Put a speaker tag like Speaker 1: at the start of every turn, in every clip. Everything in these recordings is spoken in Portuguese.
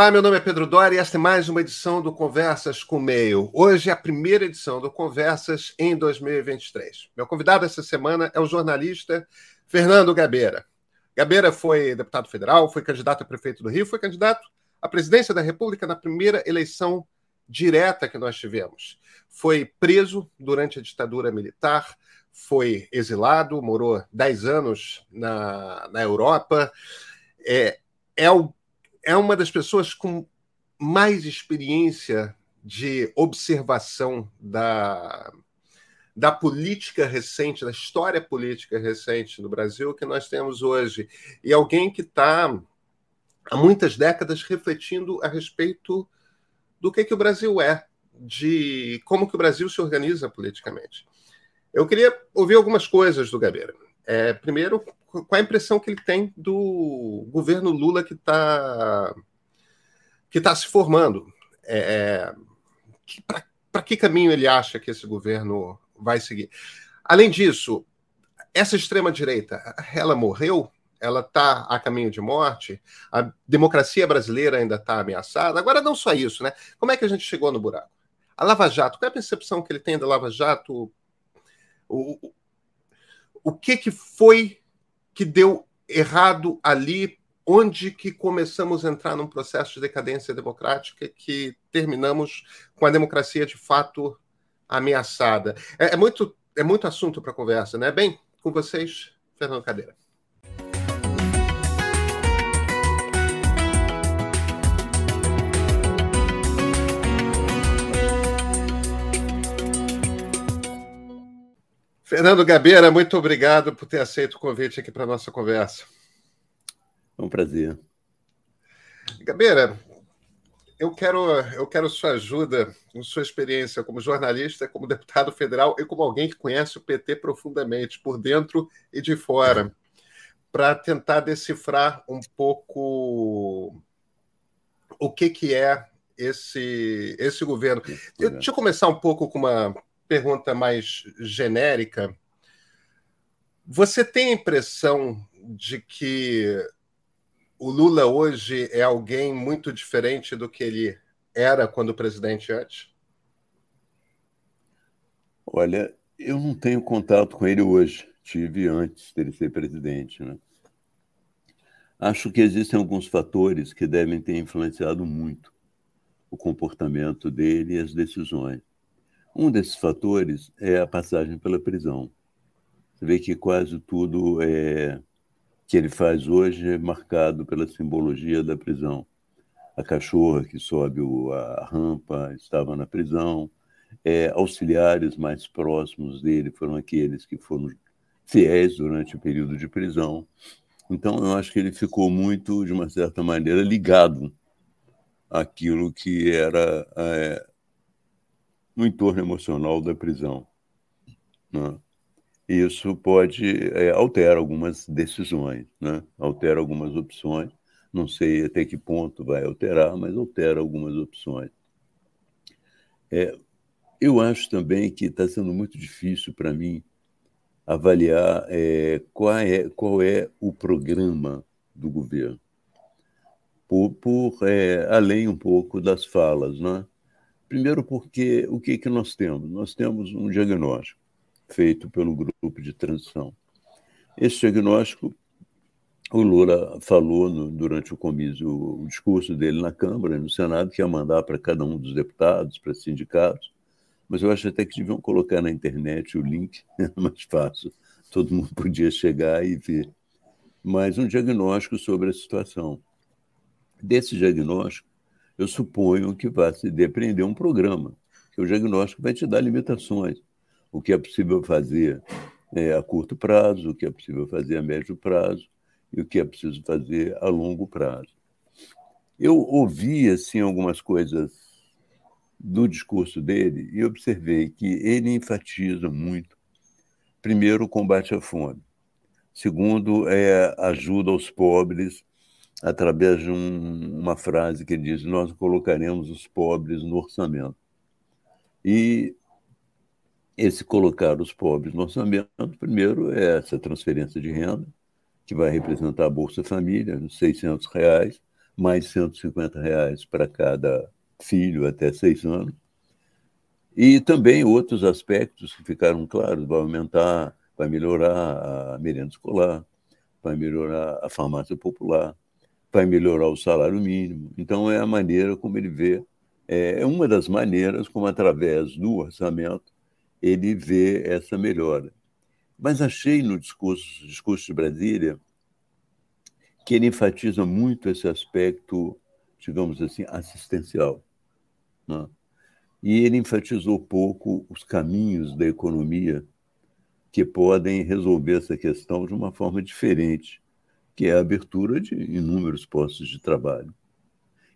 Speaker 1: Olá, meu nome é Pedro Dória e esta é mais uma edição do Conversas com Meio. Hoje é a primeira edição do Conversas em 2023. Meu convidado essa semana é o jornalista Fernando Gabeira. Gabeira foi deputado federal, foi candidato a prefeito do Rio, foi candidato à presidência da República na primeira eleição direta que nós tivemos. Foi preso durante a ditadura militar, foi exilado, morou 10 anos na, na Europa. É, é, o, é uma das pessoas com mais experiência de observação da, da política recente, da história política recente no Brasil que nós temos hoje. E alguém que está há muitas décadas refletindo a respeito do que, que o Brasil é, de como que o Brasil se organiza politicamente. Eu queria ouvir algumas coisas do Gabeira. É, primeiro, qual a impressão que ele tem do governo Lula que está que tá se formando? É, é Para que caminho ele acha que esse governo vai seguir? Além disso, essa extrema-direita, ela morreu? Ela está a caminho de morte? A democracia brasileira ainda está ameaçada? Agora, não só isso, né? Como é que a gente chegou no buraco? A Lava Jato, qual é a percepção que ele tem da Lava Jato o, o que, que foi que deu errado ali? Onde que começamos a entrar num processo de decadência democrática que terminamos com a democracia de fato ameaçada? É, é muito, é muito assunto para conversa, né? Bem, com vocês, Fernando Cadeira. Fernando Gabeira, muito obrigado por ter aceito o convite aqui para a nossa conversa.
Speaker 2: É um prazer.
Speaker 1: Gabeira, eu quero, eu quero sua ajuda, sua experiência como jornalista, como deputado federal e como alguém que conhece o PT profundamente, por dentro e de fora, para tentar decifrar um pouco o que, que é esse, esse governo. Eu, deixa eu começar um pouco com uma pergunta mais genérica. Você tem a impressão de que o Lula hoje é alguém muito diferente do que ele era quando presidente antes?
Speaker 2: Olha, eu não tenho contato com ele hoje. Tive antes dele ser presidente. Né? Acho que existem alguns fatores que devem ter influenciado muito o comportamento dele e as decisões. Um desses fatores é a passagem pela prisão. Você vê que quase tudo é, que ele faz hoje é marcado pela simbologia da prisão. A cachorra que sobe a rampa estava na prisão. É, auxiliares mais próximos dele foram aqueles que foram fiéis durante o período de prisão. Então, eu acho que ele ficou muito, de uma certa maneira, ligado àquilo que era é, no entorno emocional da prisão. Né? Isso pode é, alterar algumas decisões, né? altera algumas opções. Não sei até que ponto vai alterar, mas altera algumas opções. É, eu acho também que está sendo muito difícil para mim avaliar é, qual, é, qual é o programa do governo, por, por é, além um pouco das falas, né? Primeiro, porque o que, que nós temos? Nós temos um diagnóstico feito pelo grupo de transição. Esse diagnóstico, o Lula falou no, durante o comício, o, o discurso dele na Câmara e no Senado, que ia mandar para cada um dos deputados, para sindicatos, mas eu acho até que deviam colocar na internet o link, é mais fácil, todo mundo podia chegar e ver. Mas um diagnóstico sobre a situação. Desse diagnóstico, eu suponho que vai se depreender um programa, que o diagnóstico vai te dar limitações. O que é possível fazer é, a curto prazo, o que é possível fazer a médio prazo e o que é preciso fazer a longo prazo. Eu ouvi assim algumas coisas do discurso dele e observei que ele enfatiza muito, primeiro, o combate à fome, segundo, é ajuda aos pobres através de um, uma frase que diz: Nós colocaremos os pobres no orçamento. E esse colocar os pobres no orçamento, primeiro, é essa transferência de renda, que vai representar a Bolsa Família, uns 600 reais, mais 150 reais para cada filho até seis anos. E também outros aspectos que ficaram claros, vai aumentar, vai melhorar a merenda escolar, vai melhorar a farmácia popular, vai melhorar o salário mínimo. Então, é a maneira como ele vê, é, é uma das maneiras como, através do orçamento, ele vê essa melhora. Mas achei no discurso, discurso de Brasília que ele enfatiza muito esse aspecto, digamos assim, assistencial. Né? E ele enfatizou pouco os caminhos da economia que podem resolver essa questão de uma forma diferente, que é a abertura de inúmeros postos de trabalho.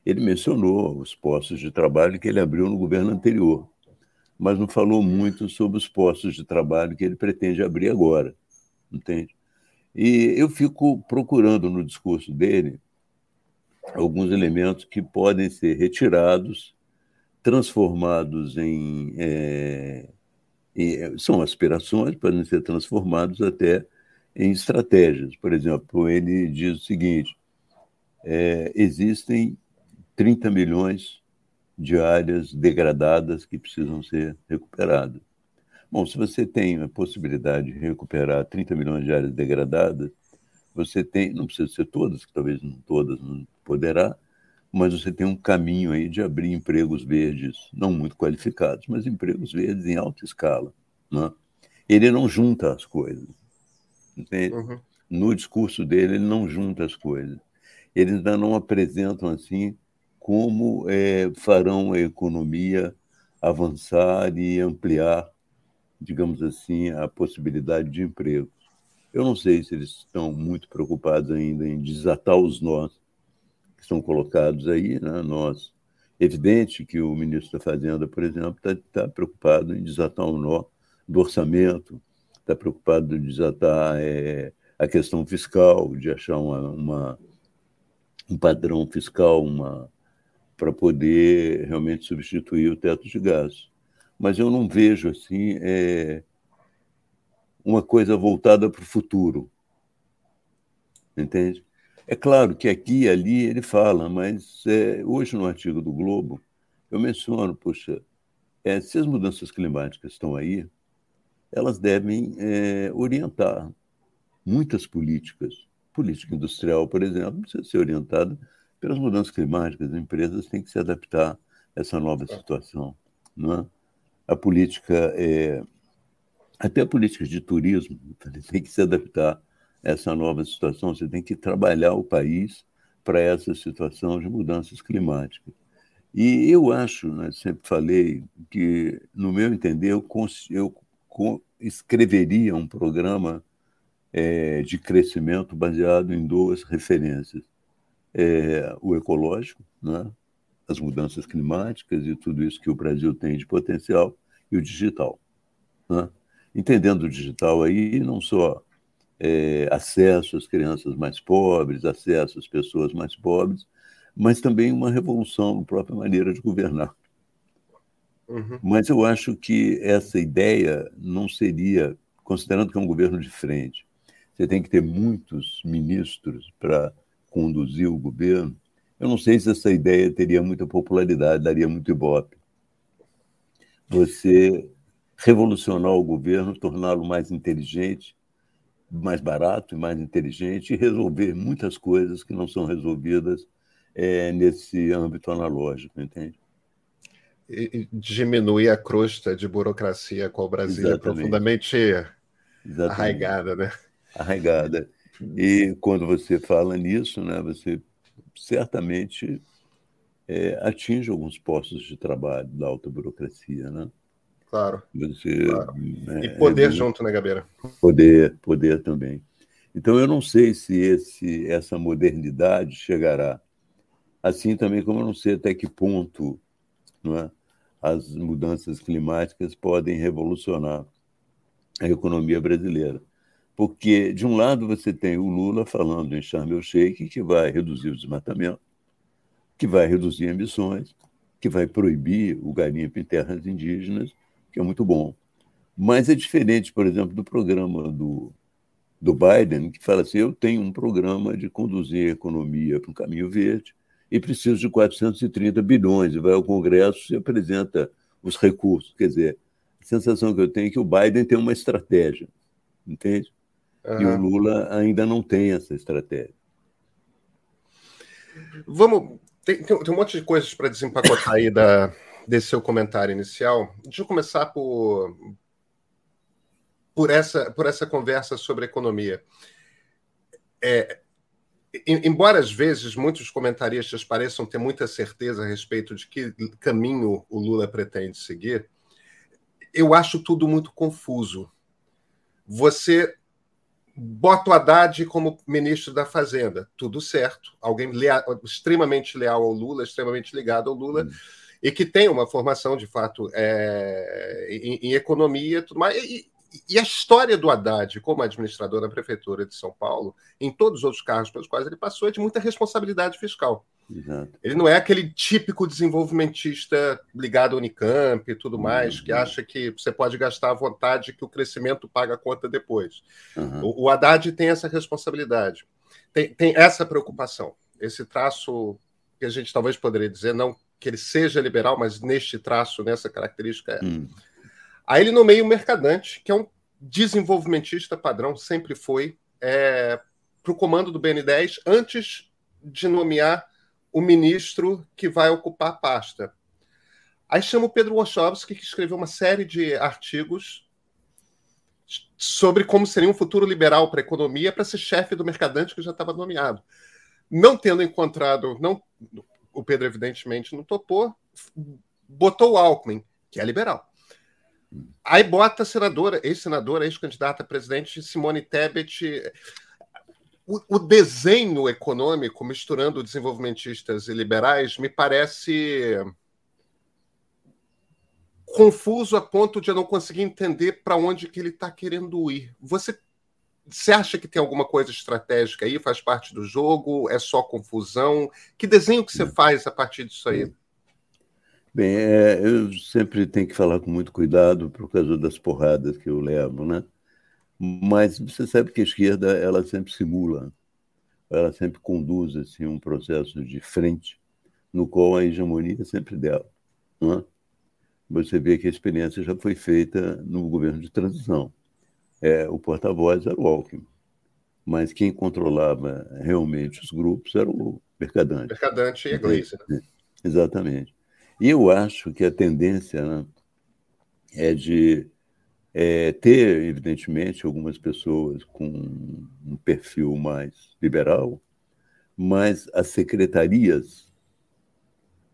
Speaker 2: Ele mencionou os postos de trabalho que ele abriu no governo anterior, mas não falou muito sobre os postos de trabalho que ele pretende abrir agora, entende? E eu fico procurando no discurso dele alguns elementos que podem ser retirados, transformados em, é, em são aspirações, podem ser transformados até em estratégias. Por exemplo, ele diz o seguinte: é, existem 30 milhões de áreas degradadas que precisam ser recuperadas. Bom, se você tem a possibilidade de recuperar 30 milhões de áreas degradadas, você tem, não precisa ser todas, que talvez não todas não poderá, mas você tem um caminho aí de abrir empregos verdes, não muito qualificados, mas empregos verdes em alta escala. Né? Ele não junta as coisas. Entende? Uhum. No discurso dele, ele não junta as coisas. Eles ainda não apresentam assim como é, farão a economia avançar e ampliar, digamos assim, a possibilidade de emprego. Eu não sei se eles estão muito preocupados ainda em desatar os nós que estão colocados aí, né? nós. Evidente que o ministro da Fazenda, por exemplo, está tá preocupado em desatar o nó do orçamento, está preocupado em desatar é, a questão fiscal, de achar uma, uma um padrão fiscal para poder realmente substituir o teto de gás. Mas eu não vejo assim é, uma coisa voltada para o futuro. Entende? É claro que aqui e ali ele fala, mas é, hoje no artigo do Globo eu menciono, poxa, é, se as mudanças climáticas estão aí, elas devem é, orientar muitas políticas. Política industrial, por exemplo, precisa ser orientada pelas mudanças climáticas. As empresas têm que se adaptar a essa nova situação. Não é? A política, é, até a política de turismo, tem que se adaptar a essa nova situação. Você tem que trabalhar o país para essa situação de mudanças climáticas. E eu acho, né, sempre falei, que, no meu entender, eu, eu escreveria um programa é, de crescimento baseado em duas referências: é, o ecológico, né? as mudanças climáticas e tudo isso que o Brasil tem de potencial, e o digital. Né? Entendendo o digital aí, não só é, acesso às crianças mais pobres, acesso às pessoas mais pobres, mas também uma revolução na própria maneira de governar. Uhum. Mas eu acho que essa ideia não seria, considerando que é um governo de frente, você tem que ter muitos ministros para conduzir o governo. Eu não sei se essa ideia teria muita popularidade, daria muito ibope. Você revolucionar o governo, torná-lo mais inteligente, mais barato e mais inteligente e resolver muitas coisas que não são resolvidas é, nesse âmbito analógico, entende?
Speaker 1: Diminui a crosta de burocracia com o Brasil é profundamente Exatamente. arraigada, né?
Speaker 2: Arraigada. E quando você fala nisso, né, você certamente é, atinge alguns postos de trabalho da alta burocracia, né?
Speaker 1: Claro. Você, claro. Né, e poder é, junto, né, Gabeira?
Speaker 2: Poder, poder também. Então eu não sei se esse, essa modernidade chegará. Assim também como eu não sei até que ponto não é? as mudanças climáticas podem revolucionar a economia brasileira. Porque, de um lado, você tem o Lula falando em Sharm el-Sheikh que vai reduzir o desmatamento, que vai reduzir emissões, que vai proibir o garimpo em terras indígenas, que é muito bom. Mas é diferente, por exemplo, do programa do, do Biden, que fala assim: eu tenho um programa de conduzir a economia para um caminho verde, e precisa de 430 bilhões, e vai ao Congresso e apresenta os recursos. Quer dizer, a sensação que eu tenho é que o Biden tem uma estratégia, entende? Uhum. E o Lula ainda não tem essa estratégia.
Speaker 1: Vamos. Tem, tem, tem um monte de coisas para desempacotar aí da, desse seu comentário inicial. Deixa eu começar por, por, essa, por essa conversa sobre economia. É, embora às vezes muitos comentaristas pareçam ter muita certeza a respeito de que caminho o Lula pretende seguir, eu acho tudo muito confuso. Você bota o Haddad como ministro da Fazenda, tudo certo. Alguém extremamente leal ao Lula, extremamente ligado ao Lula, hum. e que tem uma formação, de fato, é, em, em, economia tudo mais. E, e, a história do Haddad como administrador da Prefeitura de São Paulo, em todos os outros cargos pelos quais ele passou, é de muita responsabilidade fiscal. Exato. Ele não é aquele típico desenvolvimentista ligado ao Unicamp e tudo mais, uhum. que acha que você pode gastar à vontade que o crescimento paga a conta depois. Uhum. O, o Haddad tem essa responsabilidade, tem, tem essa preocupação, esse traço que a gente talvez poderia dizer, não que ele seja liberal, mas neste traço, nessa característica é. Uhum. Aí ele nomeia o Mercadante, que é um desenvolvimentista padrão, sempre foi, é, para o comando do BN10, antes de nomear o ministro que vai ocupar a pasta. Aí chama o Pedro Wachowski, que escreveu uma série de artigos sobre como seria um futuro liberal para a economia para ser chefe do Mercadante, que já estava nomeado. Não tendo encontrado, não, o Pedro evidentemente não topou, botou o Alckmin, que é liberal. Aí bota a senadora, ex-senadora, ex-candidata a presidente Simone Tebet o, o, desenho econômico, misturando desenvolvimentistas e liberais, me parece confuso a ponto de eu não conseguir entender para onde que ele está querendo ir. Você, você acha que tem alguma coisa estratégica aí? Faz parte do jogo? É só confusão? Que desenho que você faz a partir disso aí?
Speaker 2: Bem, é, eu sempre tenho que falar com muito cuidado por causa das porradas que eu levo, né? Mas você sabe que a esquerda ela sempre simula, ela sempre conduz assim, um processo de frente no qual a hegemonia é sempre dela. Não é? Você vê que a experiência já foi feita no governo de transição. É, o porta-voz era o Alckmin, mas quem controlava realmente os grupos era o Mercadante.
Speaker 1: Mercadante e a Gleice.
Speaker 2: Né? Exatamente. Eu acho que a tendência né, é de é, ter, evidentemente, algumas pessoas com um perfil mais liberal, mas as secretarias,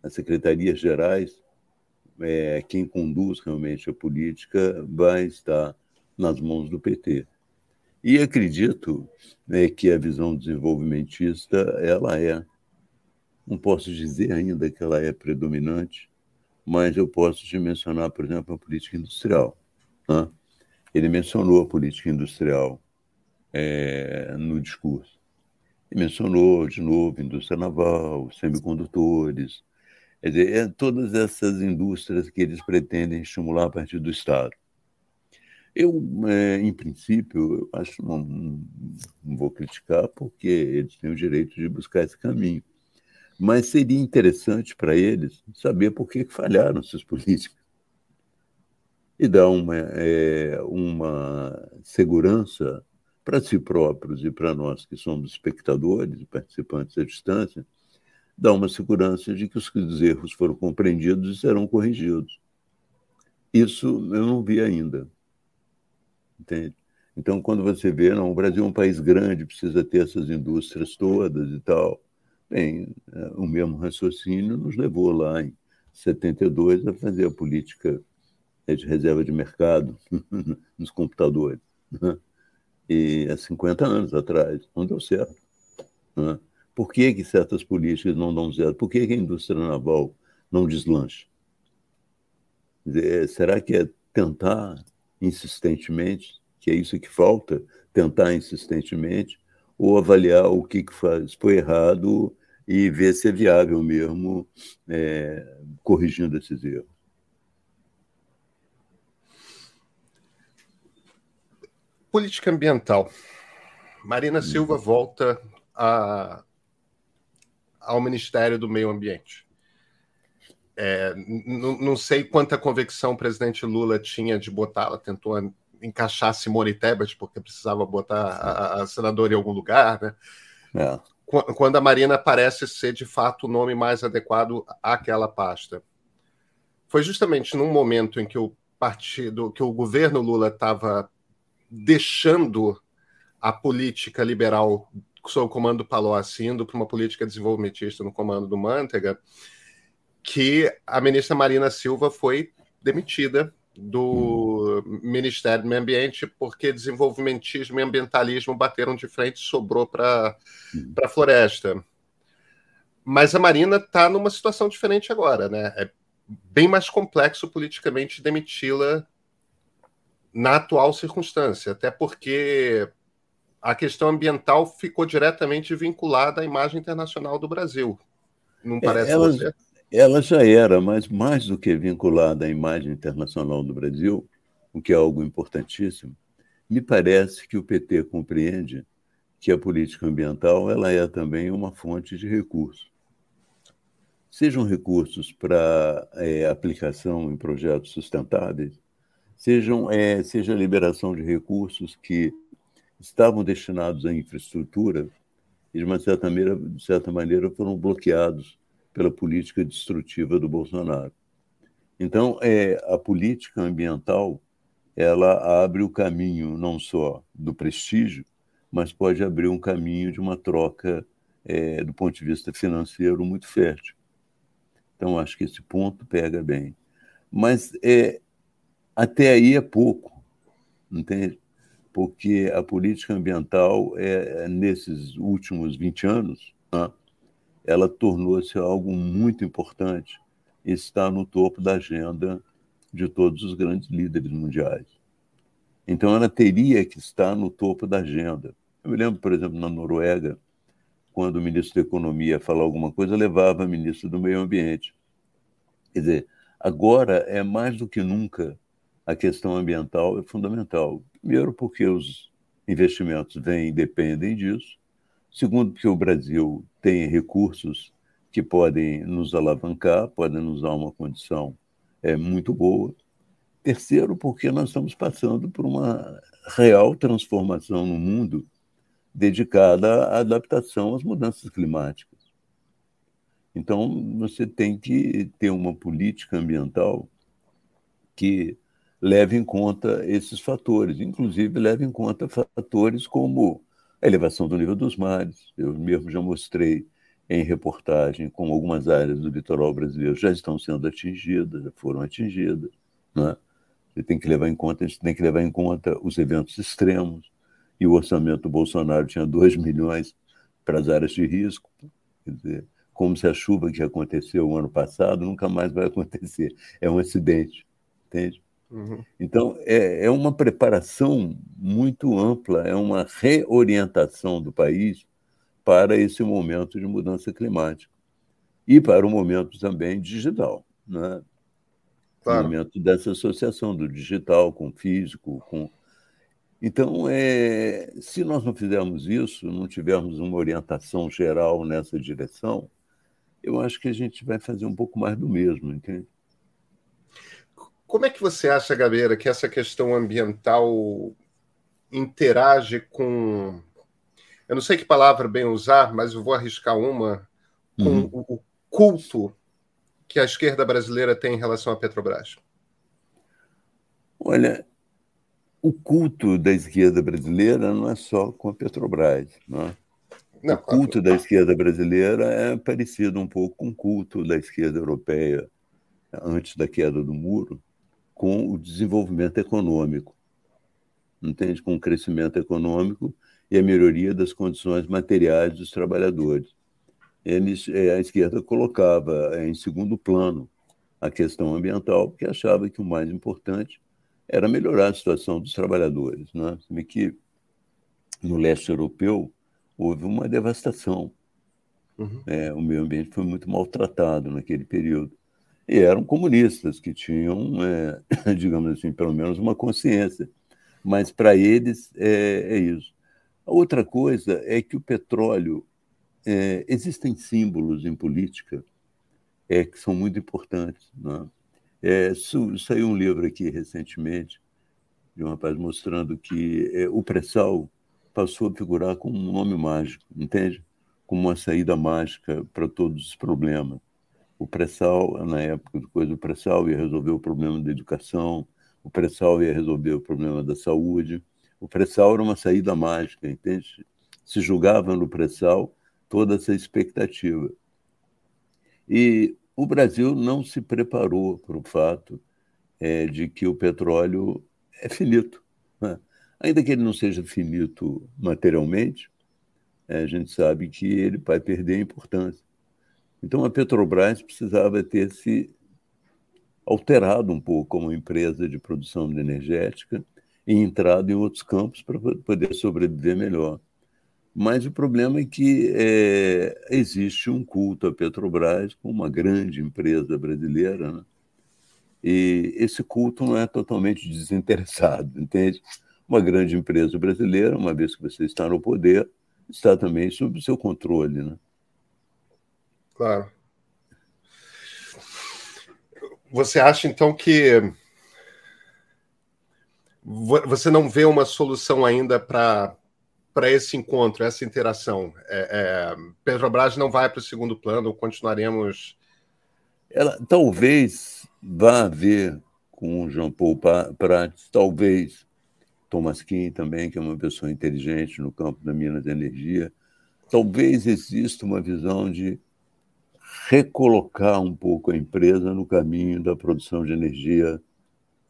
Speaker 2: as secretarias gerais, é, quem conduz realmente a política vai estar nas mãos do PT. E acredito né, que a visão desenvolvimentista ela é, não posso dizer ainda que ela é predominante, mas eu posso te mencionar, por exemplo, a política industrial. Né? Ele mencionou a política industrial é, no discurso. E mencionou, de novo, indústria naval, semicondutores, quer dizer, é, todas essas indústrias que eles pretendem estimular a partir do Estado. Eu, é, em princípio, eu acho não, não vou criticar, porque eles têm o direito de buscar esse caminho. Mas seria interessante para eles saber por que falharam essas políticas e dar uma, é, uma segurança para si próprios e para nós que somos espectadores e participantes à distância, dá uma segurança de que os erros foram compreendidos e serão corrigidos. Isso eu não vi ainda. Entende? Então, quando você vê, não, o Brasil é um país grande, precisa ter essas indústrias todas e tal. Bem, é, o mesmo raciocínio nos levou lá em 72 a fazer a política é de reserva de mercado nos computadores. Né? E há 50 anos atrás, não deu certo. Né? Por que, que certas políticas não dão certo? Por que, que a indústria naval não deslancha? Será que é tentar insistentemente, que é isso que falta, tentar insistentemente, ou avaliar o que, que faz, foi errado e ver se é viável mesmo é, corrigindo esses erros?
Speaker 1: Política ambiental. Marina Silva volta a, ao Ministério do Meio Ambiente. É, não sei quanta convicção o presidente Lula tinha de botá-la, tentou encaixar Simone Tebet, porque precisava botar a, a senadora em algum lugar, né? É. Quando a Marina parece ser de fato o nome mais adequado àquela pasta. Foi justamente num momento em que o partido, que o governo Lula estava deixando a política liberal sob o comando do Palocci indo para uma política desenvolvimentista no comando do Mantega, que a ministra Marina Silva foi demitida do hum. Ministério do Meio Ambiente porque desenvolvimentismo e ambientalismo bateram de frente e sobrou para hum. a floresta. Mas a Marina está numa situação diferente agora, né? É bem mais complexo politicamente demiti-la na atual circunstância, até porque a questão ambiental ficou diretamente vinculada à imagem internacional do Brasil. Não é, parece
Speaker 2: é, ela, você? Ela já era, mas mais do que vinculada à imagem internacional do Brasil, o que é algo importantíssimo, me parece que o PT compreende que a política ambiental ela é também uma fonte de recursos. Sejam recursos para é, aplicação em projetos sustentáveis, sejam, é, seja a liberação de recursos que estavam destinados à infraestrutura e, de uma certa maneira, de certa maneira foram bloqueados pela política destrutiva do Bolsonaro. Então, é, a política ambiental ela abre o caminho não só do prestígio, mas pode abrir um caminho de uma troca é, do ponto de vista financeiro muito fértil. Então, acho que esse ponto pega bem. Mas é, até aí é pouco, entende? Porque a política ambiental, é, nesses últimos 20 anos, né, ela tornou-se algo muito importante e está no topo da agenda de todos os grandes líderes mundiais. Então, ela teria que estar no topo da agenda. Eu me lembro, por exemplo, na Noruega, quando o ministro da Economia falava alguma coisa, levava o ministro do Meio Ambiente. Quer dizer, agora é mais do que nunca a questão ambiental é fundamental. Primeiro, porque os investimentos vêm e dependem disso. Segundo, porque o Brasil tem recursos que podem nos alavancar, podem nos dar uma condição é, muito boa. Terceiro, porque nós estamos passando por uma real transformação no mundo dedicada à adaptação às mudanças climáticas. Então, você tem que ter uma política ambiental que leve em conta esses fatores, inclusive leve em conta fatores como a elevação do nível dos mares. Eu mesmo já mostrei em reportagem como algumas áreas do litoral brasileiro já estão sendo atingidas, já foram atingidas. Né? Você tem que levar em conta, a gente tem que levar em conta os eventos extremos. E o orçamento do Bolsonaro tinha 2 milhões para as áreas de risco. Quer dizer, como se a chuva que aconteceu o ano passado nunca mais vai acontecer. É um acidente, entende? Uhum. Então, é, é uma preparação muito ampla, é uma reorientação do país para esse momento de mudança climática e para o momento também digital, né? Claro. O momento dessa associação do digital com o físico, com então, é, se nós não fizermos isso, não tivermos uma orientação geral nessa direção, eu acho que a gente vai fazer um pouco mais do mesmo, entende?
Speaker 1: Como é que você acha, Gabeira, que essa questão ambiental interage com. Eu não sei que palavra bem usar, mas eu vou arriscar uma, com uhum. o, culto que a esquerda brasileira tem em relação à Petrobras?
Speaker 2: Olha, o culto da esquerda brasileira não é só com a Petrobras. Não é? Não, o culto claro. da esquerda brasileira é parecido um pouco com o culto da esquerda europeia antes da queda do muro, com o desenvolvimento econômico, entende? Com o crescimento econômico e a melhoria das condições materiais dos trabalhadores. Eles, é, a esquerda colocava é, em segundo plano a questão ambiental, porque achava que o mais importante era melhorar a situação dos trabalhadores. Né? que no leste europeu houve uma devastação. Uhum. É, o meio ambiente foi muito maltratado naquele período e eram comunistas que tinham, é, digamos assim, pelo menos uma consciência. Mas para eles é, é, isso. A outra coisa é que o petróleo é, existem símbolos em política é, que são muito importantes. Né? É, saiu um livro aqui recentemente de um rapaz mostrando que é, o pré-sal passou a figurar como um nome mágico, entende? Como uma saída mágica para todos os problemas. O pré-sal, na época do coisa, o pré-sal ia resolver o problema da educação, o pré-sal ia resolver o problema da saúde. O pré-sal era uma saída mágica, entende? Se julgava no pré-sal toda essa expectativa. E o Brasil não se preparou para o fato é, de que o petróleo é finito. Né? Ainda que ele não seja finito materialmente, é, a gente sabe que ele vai perder importância. Então a Petrobras precisava ter se alterado um pouco como empresa de produção energética e entrado em outros campos para poder sobreviver melhor. Mas o problema é que é, existe um culto à Petrobras como uma grande empresa brasileira, né? e esse culto não é totalmente desinteressado, entende? Uma grande empresa brasileira, uma vez que você está no poder, está também sob seu controle, né?
Speaker 1: Claro. Você acha então que você não vê uma solução ainda para para esse encontro, essa interação? É, é, Petrobras não vai para o segundo plano, continuaremos.
Speaker 2: Ela talvez vá haver com o Jean Paul Prats, talvez Thomas Kim também, que é uma pessoa inteligente no campo da mina de energia, talvez exista uma visão de recolocar um pouco a empresa no caminho da produção de energia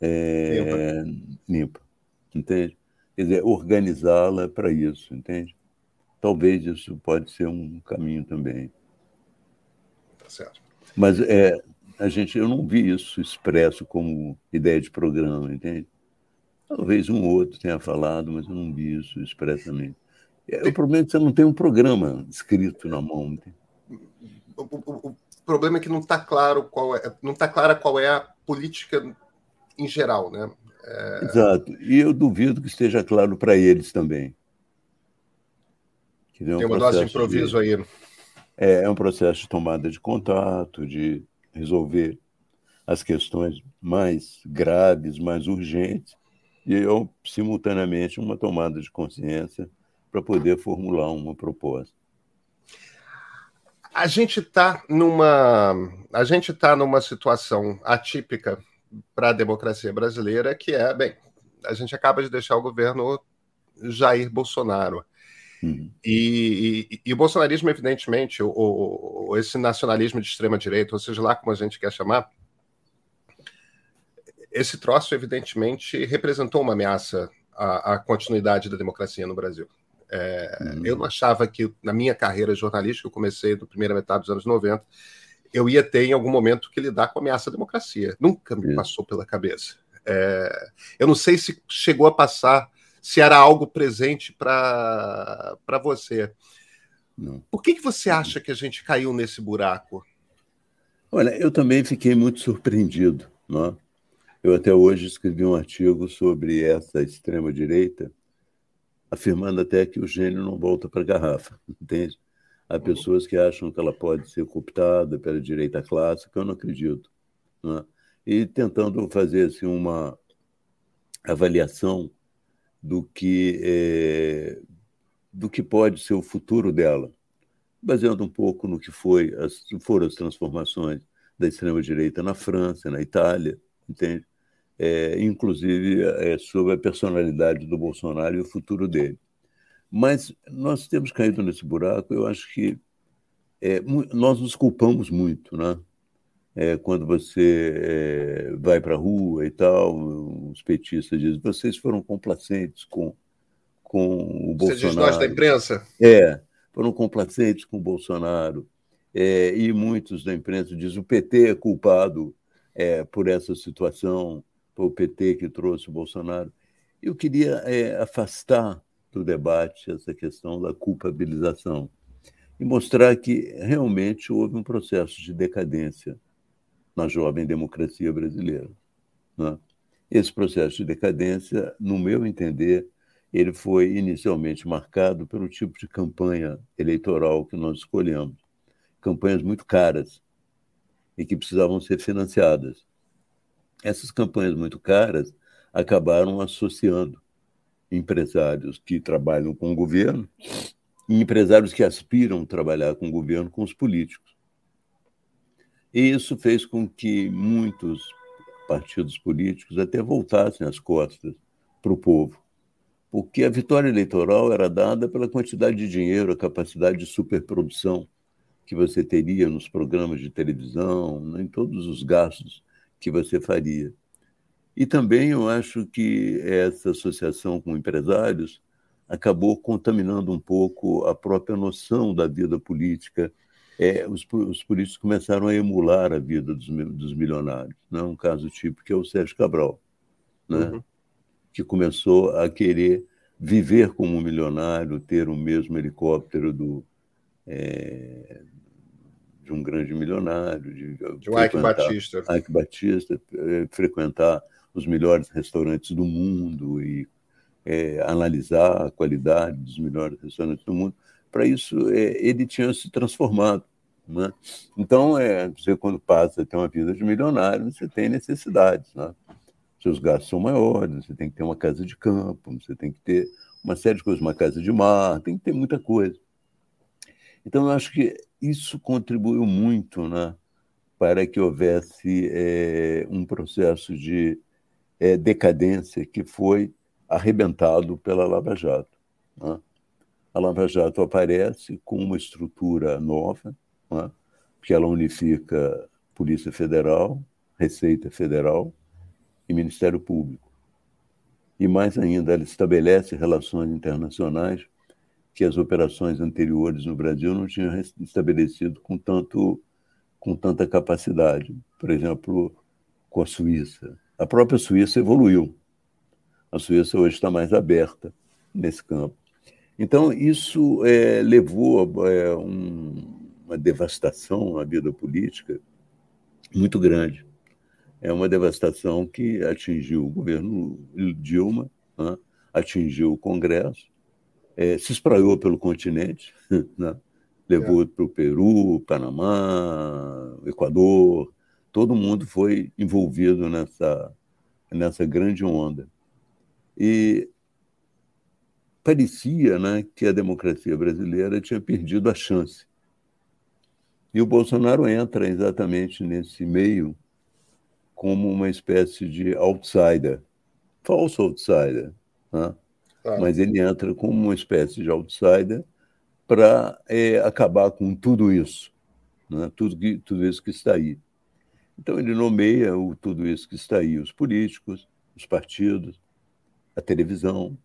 Speaker 2: é, limpa. limpa, entende? Quer dizer, organizá-la para isso, entende? Talvez isso pode ser um caminho também.
Speaker 1: Tá certo.
Speaker 2: Mas é, a gente, eu não vi isso expresso como ideia de programa, entende? Talvez um outro tenha falado, mas eu não vi isso expressamente. É, o problema é que você não tem um programa escrito na mão.
Speaker 1: O, o, o, problema é que não está claro qual é, não está clara qual é a política em geral, né?
Speaker 2: É... Exato. E eu duvido que esteja claro para eles também.
Speaker 1: Que Tem uma dose de improviso de... aí.
Speaker 2: É, é um processo de tomada de contato, de resolver as questões mais graves, mais urgentes, e eu, simultaneamente, uma tomada de consciência para poder formular uma proposta.
Speaker 1: A gente está numa a gente está numa situação atípica para a democracia brasileira, que é, bem, a gente acaba de deixar o governo Jair Bolsonaro. Uhum. E, e, e, o bolsonarismo, evidentemente, o, o, esse nacionalismo de extrema-direita, ou seja lá como a gente quer chamar, esse troço, evidentemente, representou uma ameaça à, à continuidade da democracia no Brasil. É, uhum. Eu não achava que, na minha carreira jornalística, eu comecei na primeira metade dos anos 90, eu ia ter em algum momento que lidar com a ameaça à democracia. Nunca me passou pela cabeça. É, eu não sei se chegou a passar, se era algo presente para você. Não. Por que, que você acha que a gente caiu nesse buraco?
Speaker 2: Olha, eu também fiquei muito surpreendido. Não? É? Eu até hoje escrevi um artigo sobre essa extrema-direita, afirmando até que o gênio não volta para a garrafa, entende? Há pessoas que acham que ela pode ser cooptada pela direita clássica, eu não acredito. Né? E tentando fazer assim, uma avaliação do que, é, do que pode ser o futuro dela, baseando um pouco no que foi as, foram as transformações da extrema-direita na França, na Itália, entende? É, inclusive é, sobre a personalidade do Bolsonaro e o futuro dele. Mas nós temos caído nesse buraco, eu acho que é, nós nos culpamos muito, né? É, quando você é, vai para a rua e tal, os petistas dizem, vocês foram complacentes com, com o Bolsonaro. Você diz nós
Speaker 1: da imprensa?
Speaker 2: É, foram complacentes com o Bolsonaro. É, e muitos da imprensa dizem o PT é culpado por essa situação, o PT que trouxe o Bolsonaro. Eu queria é, afastar do debate essa questão da culpabilização e mostrar que realmente houve um processo de decadência na jovem democracia brasileira. Né? Esse processo de decadência, no meu entender, ele foi inicialmente marcado pelo tipo de campanha eleitoral que nós escolhemos. Campanhas muito caras e que precisavam ser financiadas. Essas campanhas muito caras acabaram associando empresários que trabalham com o governo e empresários que aspiram trabalhar com o governo com os políticos. E isso fez com que muitos partidos políticos até voltassem as costas para o povo, porque a vitória eleitoral era dada pela quantidade de dinheiro, a capacidade de superprodução que você teria nos programas de televisão, em todos os gastos que você faria. E também eu acho que essa associação com empresários acabou contaminando um pouco a própria noção da vida política. É, os, os, políticos começaram a emular a vida dos, dos milionários. Né? Um caso típico é o Sérgio Cabral, né? Uhum. que começou a querer viver como um milionário, ter o mesmo helicóptero do, é, de um grande milionário, de,
Speaker 1: de Ike Batista.
Speaker 2: Ike Batista, é, frequentar os melhores restaurantes do mundo e é, analisar a qualidade dos melhores restaurantes do mundo. Para isso, é, ele tinha se transformado. Né? Então, é, você, quando passa a ter uma vida de milionário, você tem necessidades. Né? Seus gastos são maiores, você tem que ter uma casa de campo, você tem que ter uma série de coisas, uma casa de mar, tem que ter muita coisa. Então, eu acho que isso contribuiu muito né, para que houvesse é, um processo de é, decadência que foi arrebentado pela Lava Jato. Né? A Lava Jato aparece com uma estrutura nova, né? que ela unifica Polícia Federal, Receita Federal e Ministério Público. E mais ainda, ela estabelece relações internacionais que as operações anteriores no Brasil não tinham estabelecido com tanto com tanta capacidade. Por exemplo, com a Suíça, a própria Suíça evoluiu. A Suíça hoje está mais aberta nesse campo. Então, isso é, levou a é, um, uma devastação na vida política muito grande. É uma devastação que atingiu o governo Dilma, né? atingiu o Congresso, é, se espraiou pelo continente, né? levou é. para o Peru, Panamá, Equador, todo mundo foi envolvido nessa, nessa grande onda. E parecia né, que a democracia brasileira tinha perdido a chance. E o Bolsonaro entra exatamente nesse meio como uma espécie de outsider, falso outsider, né? Mas ele entra como uma espécie de outsider para é, acabar com tudo isso, né? tudo, que, tudo isso que está aí. Então, ele nomeia o, tudo isso que está aí, os políticos, os partidos, a televisão,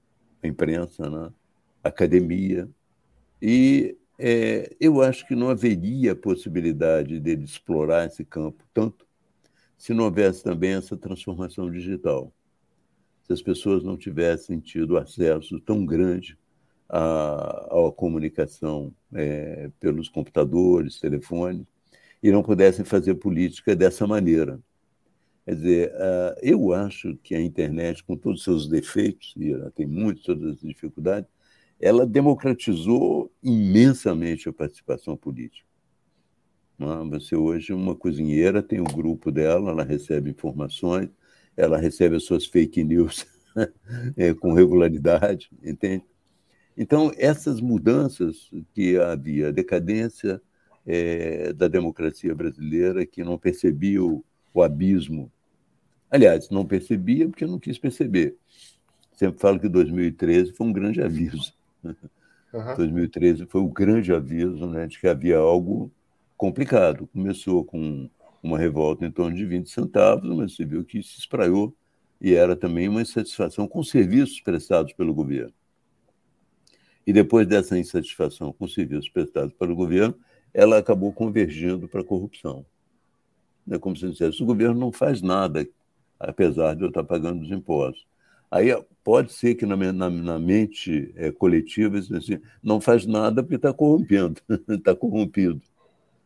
Speaker 2: a imprensa, né? a academia. E é, eu acho que não haveria possibilidade dele explorar esse campo tanto se não houvesse também essa transformação digital. Se as pessoas não tivessem tido acesso tão grande à, à comunicação é, pelos computadores, telefones, e não pudessem fazer política dessa maneira. Quer dizer, ah, eu acho que a internet, com todos os seus defeitos, e ela tem muitas todas as dificuldades, ela democratizou imensamente a participação política. É? Você hoje, uma cozinheira tem o um grupo dela, ela recebe informações, ela recebe as suas fake news é, com regularidade, entende? Então, essas mudanças que havia, decadência, é, da democracia brasileira que não percebia o, o, abismo. Aliás, não percebia porque não quis perceber. Sempre falo que 2013 foi um grande aviso. Uhum. 2013 foi o grande aviso né, de que havia algo complicado. Começou com uma revolta em torno de 20 centavos, mas você viu que se espraiou e era também uma insatisfação com os serviços prestados pelo governo. E depois dessa insatisfação com os serviços prestados pelo governo, ela acabou convergindo para a corrupção. É como se dissesse, o governo não faz nada, apesar de eu estar pagando os impostos. Aí pode ser que na, na, na mente é, coletiva assim, não faz nada porque está corrompendo, está corrompido.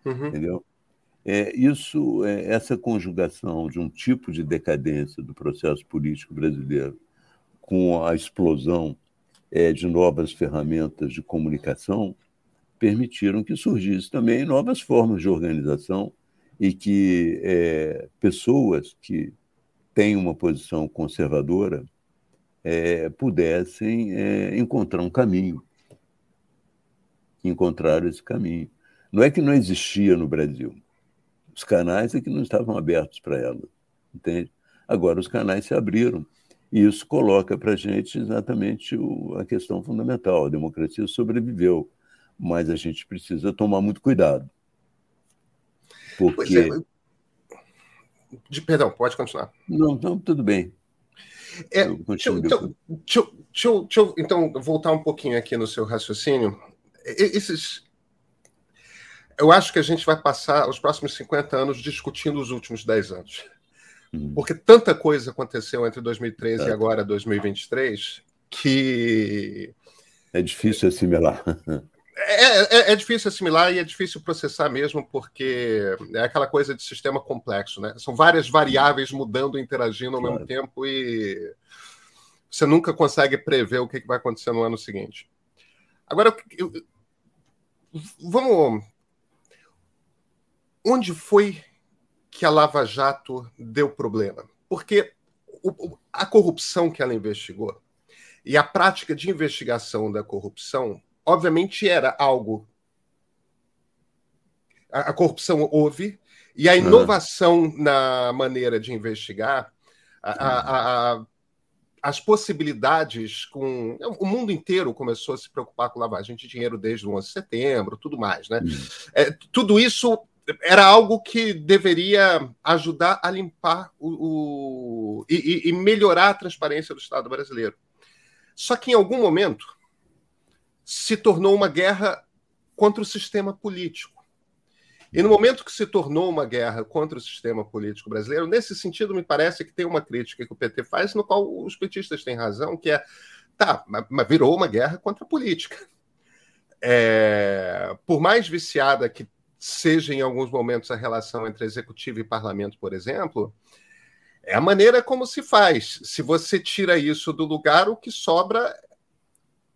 Speaker 2: Uhum. Entendeu? É, isso, é, essa conjugação de um tipo de decadência do processo político brasileiro com a explosão é, de novas ferramentas de comunicação permitiram que surgissem também novas formas de organização e que é, pessoas que têm uma posição conservadora é, pudessem é, encontrar um caminho, encontrar esse caminho. Não é que não existia no Brasil, os canais é que não estavam abertos para ela, entende? Agora os canais se abriram e isso coloca para a gente exatamente o, a questão fundamental. A democracia sobreviveu, mas a gente precisa tomar muito cuidado. Porque...
Speaker 1: É. De, perdão, pode continuar.
Speaker 2: Não, não, tudo bem.
Speaker 1: É, deixa, então, deixa, deixa, deixa, então, voltar um pouquinho aqui no seu raciocínio. Esses, eu acho que a gente vai passar os próximos 50 anos discutindo os últimos 10 anos. Uhum. Porque tanta coisa aconteceu entre 2013 é. e agora 2023 que.
Speaker 2: É difícil assimilar.
Speaker 1: É, é, é, difícil assimilar e é difícil processar mesmo, porque é aquela coisa de sistema complexo, né? São várias variáveis mudando, interagindo ao claro. mesmo tempo e você nunca consegue prever o que vai acontecer no ano seguinte. Agora, eu, vamos onde foi que a Lava Jato deu problema? Porque o, a corrupção que ela investigou e a prática de investigação da corrupção, obviamente, era algo. A, a corrupção houve, e a inovação uhum. na maneira de investigar, a, a, as possibilidades com. O mundo inteiro começou a se preocupar com lavagem de dinheiro desde o 11 de setembro, tudo mais, né? Uhum. É, tudo isso era algo que deveria ajudar a limpar o, o e, e, melhorar a transparência do Estado brasileiro. Só que em algum momento se tornou uma guerra contra o sistema político. E no momento que se tornou uma guerra contra o sistema político brasileiro, nesse sentido, me parece que tem uma crítica que o PT faz, no qual os petistas têm razão, que é, tá, mas virou uma guerra contra a política. É, por mais viciada que seja em alguns momentos a relação entre executivo e parlamento, por exemplo, é a maneira como se faz. Se você tira isso do lugar, o que sobra,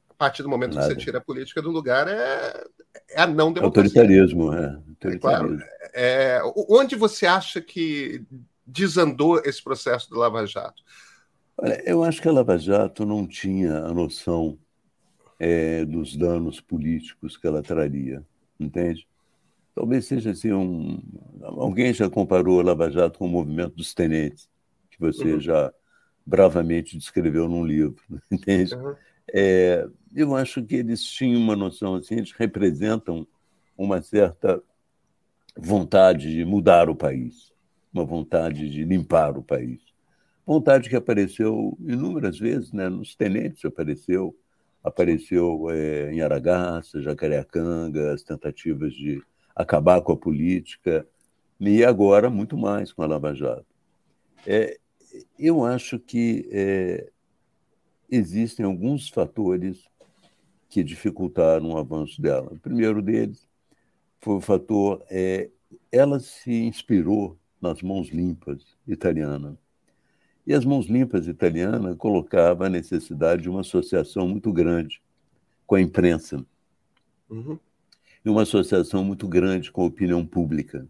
Speaker 1: a partir do momento Nada. que você tira a política do lugar, é, é a não democracia.
Speaker 2: Autoritarismo, é. Autoritarismo. É claro,
Speaker 1: é, onde você acha que desandou esse processo do Lava Jato?
Speaker 2: Olha, eu acho que a Lava Jato não tinha a noção é, dos danos políticos que ela traria, entende? Talvez seja assim um. Alguém já comparou a Lava Jato com o movimento dos tenentes, que você uhum. já bravamente descreveu num livro, entende? Uhum. É, eu acho que eles tinham uma noção assim, eles representam uma certa vontade de mudar o país, uma vontade de limpar o país. Vontade que apareceu inúmeras vezes, né? nos tenentes apareceu, apareceu é, em Aragaça, Jacareacanga, as tentativas de acabar com a política, e agora muito mais com a Lava Jato. É, eu acho que é, existem alguns fatores que dificultaram o avanço dela. O primeiro deles foi o fator é, ela se inspirou nas mãos limpas italianas. E as mãos limpas italianas colocavam a necessidade de uma associação muito grande com a imprensa. Uhum e uma associação muito grande com a opinião pública,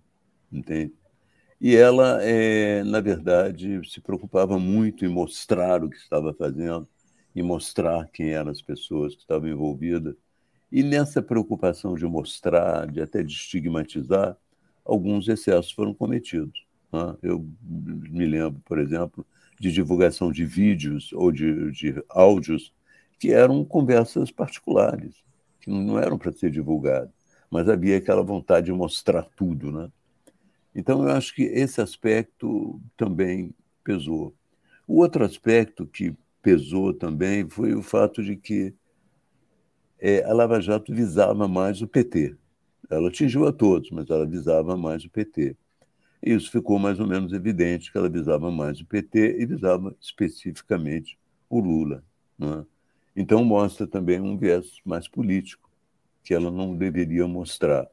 Speaker 2: entende? E ela, é, na verdade, se preocupava muito em mostrar o que estava fazendo, em mostrar quem eram as pessoas que estavam envolvidas. E nessa preocupação de mostrar, de até de estigmatizar, alguns excessos foram cometidos. Né? Eu me lembro, por exemplo, de divulgação de vídeos ou de, de áudios que eram conversas particulares, que não eram para ser divulgadas mas havia aquela vontade de mostrar tudo, né? Então eu acho que esse aspecto também pesou. O outro aspecto que pesou também foi o fato de que é, a Lava Jato visava mais o PT. Ela atingiu a todos, mas ela visava mais o PT. E isso ficou mais ou menos evidente que ela visava mais o PT e visava especificamente o Lula. Né? Então mostra também um viés mais político que ela não deveria mostrar.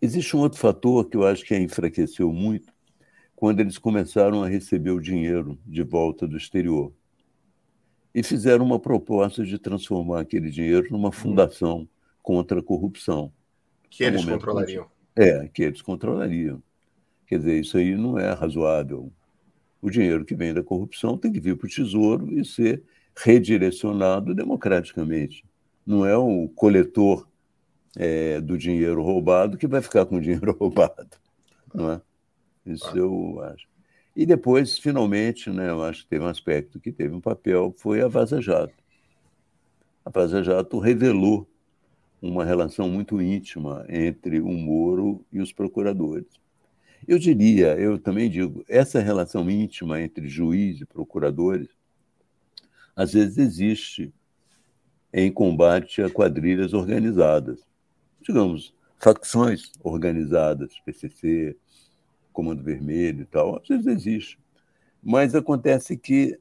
Speaker 2: Existe um outro fator que eu acho que a enfraqueceu muito, quando eles começaram a receber o dinheiro de volta do exterior. e fizeram uma proposta de transformar aquele dinheiro numa uhum. fundação contra a corrupção.
Speaker 1: Que eles controlariam.
Speaker 2: É, que eles controlariam. Quer dizer, isso aí não é razoável. O dinheiro que vem da corrupção tem que vir para o Tesouro e ser redirecionado democraticamente. Não é o coletor é, do dinheiro roubado que vai ficar com o dinheiro roubado. Não é? Isso ah. eu acho. E depois, finalmente, né, eu acho que teve um aspecto que teve um papel, foi a Vaza Jato. A Vaza Jato revelou uma relação muito íntima entre o Moro e os procuradores. Eu diria, eu também digo, essa relação íntima entre juiz e procuradores, às vezes existe em combate a quadrilhas organizadas. Digamos, facções organizadas, PCC, Comando Vermelho e tal, às vezes existe. Mas acontece que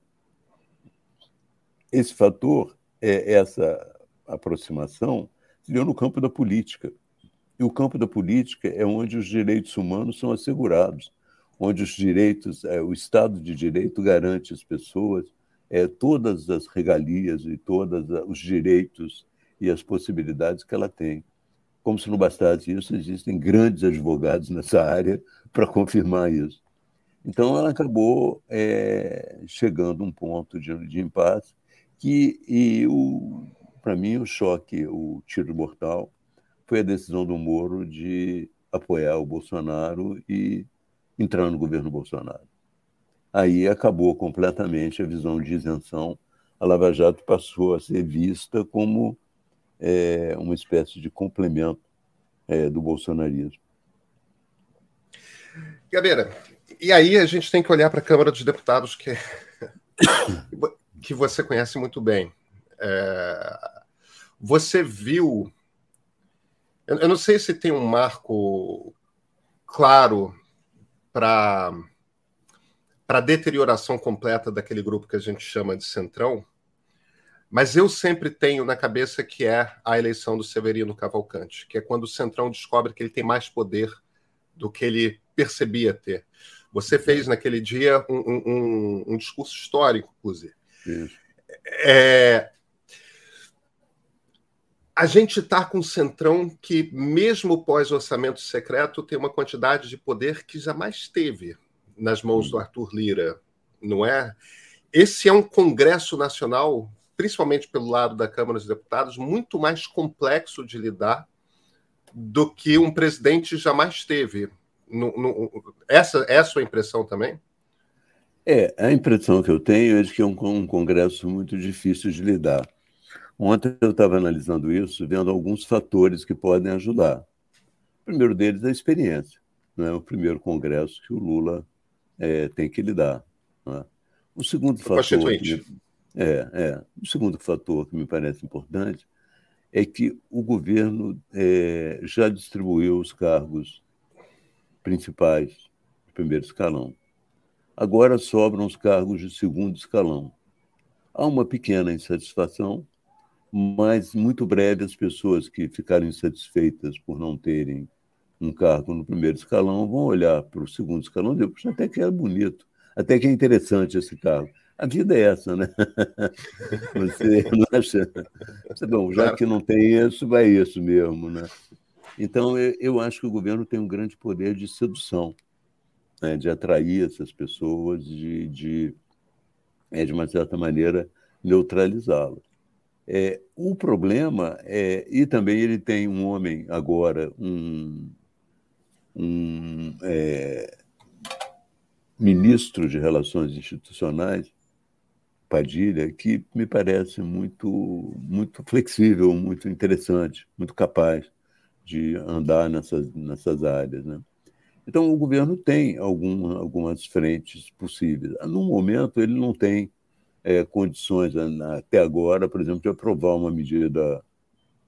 Speaker 2: esse fator, é essa aproximação, se deu no campo da política. E o campo da política é onde os direitos humanos são assegurados, onde os direitos, é, o Estado de Direito garante às pessoas é, todas as regalias e todos os direitos e as possibilidades que ela tem. Como se não bastasse isso, existem grandes advogados nessa área para confirmar isso. Então, ela acabou é, chegando a um ponto de, de impasse que, para mim, o choque, o tiro mortal, foi a decisão do Moro de apoiar o Bolsonaro e entrar no governo Bolsonaro. Aí acabou completamente a visão de isenção. A Lava Jato passou a ser vista como é, uma espécie de complemento é, do bolsonarismo.
Speaker 1: Gabeira, e aí a gente tem que olhar para a Câmara dos Deputados, que, que você conhece muito bem. É, você viu. Eu, não sei se tem um marco claro para para a deterioração completa daquele grupo que a gente chama de Centrão, mas eu sempre tenho na cabeça que é a eleição do Severino Cavalcante, que é quando o Centrão descobre que ele tem mais poder do que ele percebia ter. Você fez naquele dia um, um, um discurso histórico, inclusive. É, a gente está com um centrão que, mesmo pós-orçamento secreto, tem uma quantidade de poder que jamais teve nas mãos do Arthur Lira, não é? Esse é um Congresso Nacional, principalmente pelo lado da Câmara dos Deputados, muito mais complexo de lidar do que um presidente jamais teve. No, no, essa é a sua impressão também?
Speaker 2: É, a impressão que eu tenho é de que é um, um congresso muito difícil de lidar. Ontem eu estava analisando isso, vendo alguns fatores que podem ajudar. O primeiro deles é a experiência. Não é o primeiro congresso que o Lula é, tem que lidar. É? O segundo fator. Que, é, é, o segundo fator que me parece importante é que o governo é, já distribuiu os cargos principais de primeiro escalão. Agora sobram os cargos de segundo escalão. Há uma pequena insatisfação, mas muito breve as pessoas que ficaram insatisfeitas por não terem um cargo no primeiro escalão vão olhar para o segundo escalão e dizer, até que é bonito, até que é interessante esse cargo. A vida é essa, né? Você não acha? Bom, já que não tem isso, vai isso mesmo, né? Então, eu acho que o governo tem um grande poder de sedução, né, de atrair essas pessoas, de, de, é, de uma certa maneira, neutralizá-las. É, o problema é, e também ele tem um homem agora, um, um é, ministro de Relações Institucionais, Padilha, que me parece muito, muito flexível, muito interessante, muito capaz de andar nessas, nessas áreas. Né? Então, o governo tem algum, algumas frentes possíveis. No momento, ele não tem é, condições, até agora, por exemplo, de aprovar uma medida,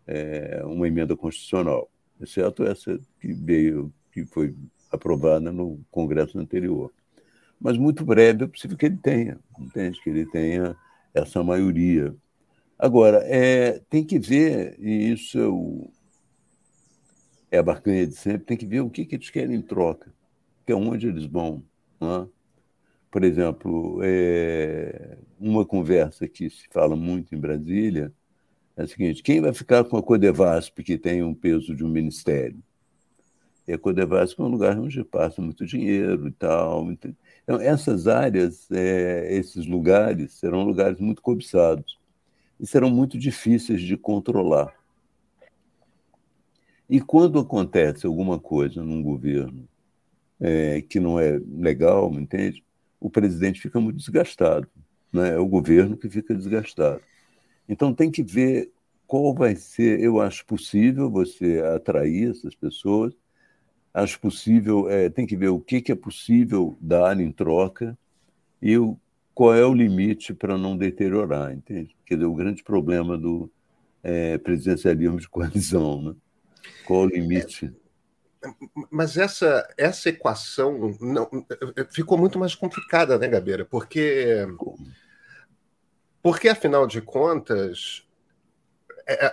Speaker 2: é, uma emenda constitucional, exceto essa que veio, que foi aprovada no Congresso anterior. Mas muito breve é possível que ele tenha, entende? Que ele tenha essa maioria. Agora, é, tem que ver, e isso é o, é a barcanha de sempre, tem que ver o que, que eles querem em troca, que é onde eles vão. Né? por exemplo, é, uma conversa que se fala muito em Brasília é a seguinte: quem vai ficar com a Codevasp, que tem um peso de um ministério? E a é um lugar onde passa muito dinheiro e tal. Então, essas áreas, é, esses lugares, serão lugares muito cobiçados e serão muito difíceis de controlar. E quando acontece alguma coisa num governo é, que não é legal, entende? O presidente fica muito desgastado, né? é o governo que fica desgastado. Então tem que ver qual vai ser. Eu acho possível você atrair essas pessoas, acho possível, é, tem que ver o que, que é possível dar em troca e o, qual é o limite para não deteriorar, entende? Quer dizer, o grande problema do é, presidencialismo de coalizão, né? Qual o limite?
Speaker 1: Mas essa, essa equação não, ficou muito mais complicada, né, Gabeira? Porque, porque afinal de contas,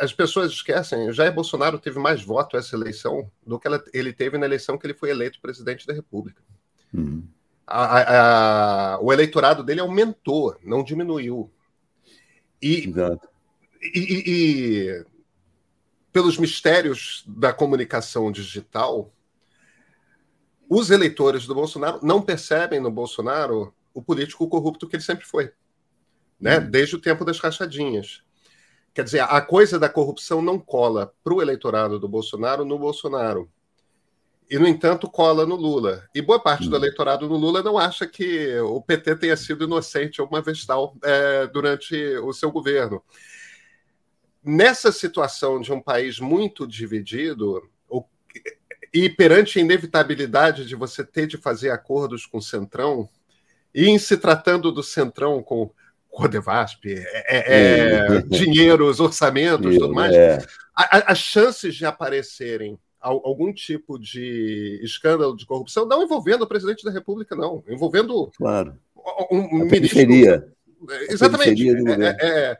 Speaker 1: as pessoas esquecem, Jair Bolsonaro teve mais voto essa eleição do que ela, ele teve na eleição que ele foi eleito presidente da República. Uhum. A, a, a, o eleitorado dele aumentou, não diminuiu. E, Exato. E, e, pelos mistérios da comunicação digital, os eleitores do Bolsonaro não percebem no Bolsonaro o político corrupto que ele sempre foi, né? Uhum. Desde o tempo das rachadinhas. Quer dizer, a coisa da corrupção não cola para o eleitorado do Bolsonaro no Bolsonaro. E, no entanto, cola no Lula. E boa parte do hum. eleitorado no Lula não acha que o PT tenha sido inocente alguma vez tal é, durante o seu governo. Nessa situação de um país muito dividido, o, e perante a inevitabilidade de você ter de fazer acordos com o Centrão, e em se tratando do Centrão com Codevasp, é, é, é dinheiros, orçamentos, tudo mais, é. as chances de aparecerem algum tipo de escândalo de corrupção, não envolvendo o presidente da República, não, envolvendo
Speaker 2: claro.
Speaker 1: um, um ministro. Exatamente. É, é,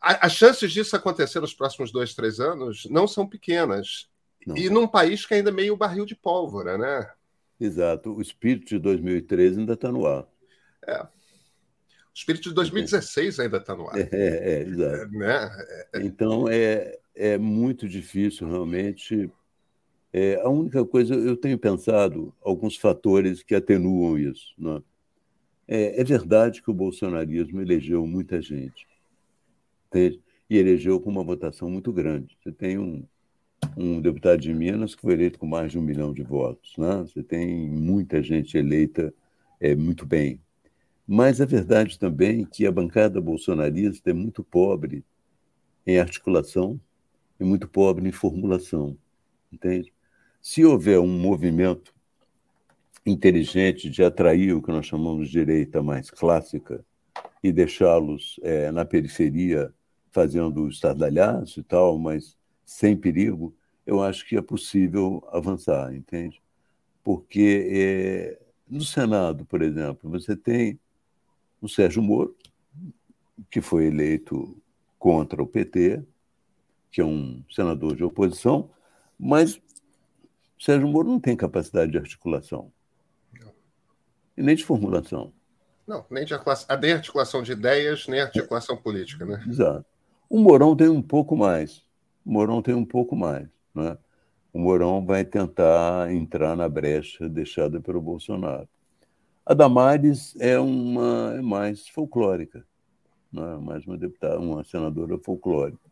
Speaker 1: as chances disso acontecer nos próximos dois, três anos não são pequenas. Não. E num país que ainda é meio barril de pólvora, né?
Speaker 2: Exato. O espírito de 2013 ainda está no ar.
Speaker 1: É. O espírito de 2016 ainda está no ar.
Speaker 2: É, é, exato. É, né? É, então, é, é muito difícil, realmente. É, a única coisa, eu tenho pensado alguns fatores que atenuam isso. Né? É, é verdade que o bolsonarismo elegeu muita gente. Entende? E elegeu com uma votação muito grande. Você tem um, um deputado de Minas que foi eleito com mais de um milhão de votos. Né? Você tem muita gente eleita é, muito bem. Mas é verdade também que a bancada bolsonarista é muito pobre em articulação e muito pobre em formulação, entende? Se houver um movimento inteligente de atrair o que nós chamamos de direita mais clássica e deixá-los é, na periferia fazendo estardalhaço e tal, mas sem perigo, eu acho que é possível avançar, entende? Porque é, no Senado, por exemplo, você tem o Sérgio Moro, que foi eleito contra o PT, que é um senador de oposição, mas o Sérgio Moro não tem capacidade de articulação. Não. E nem de formulação.
Speaker 1: Não, nem de, nem articulação de ideias, nem articulação política, né?
Speaker 2: Exato. O Mourão tem um pouco mais. O Mourão tem um pouco mais. Né? O Mourão vai tentar entrar na brecha deixada pelo Bolsonaro. A Damares é uma é mais folclórica, é mais uma deputada, uma senadora folclórica.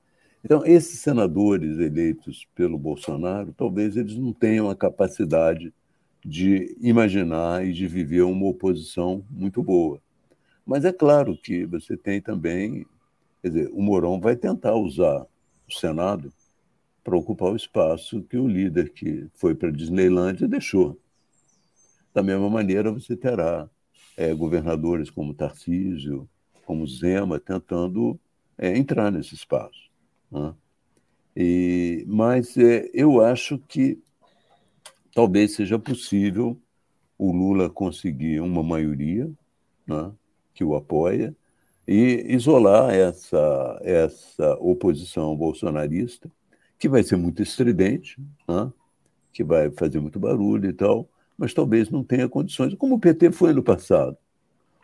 Speaker 2: Então, esses senadores eleitos pelo Bolsonaro, talvez eles não tenham a capacidade de imaginar e de viver uma oposição muito boa. Mas é claro que você tem também, quer dizer, o Mourão vai tentar usar o Senado para ocupar o espaço que o líder que foi para a Disneylândia deixou. Da mesma maneira, você terá é, governadores como Tarcísio, como Zema, tentando é, entrar nesse espaço. Né? E, mas é, eu acho que talvez seja possível o Lula conseguir uma maioria né, que o apoia e isolar essa, essa oposição bolsonarista, que vai ser muito estridente, né, que vai fazer muito barulho e tal, mas talvez não tenha condições, como o PT foi no passado.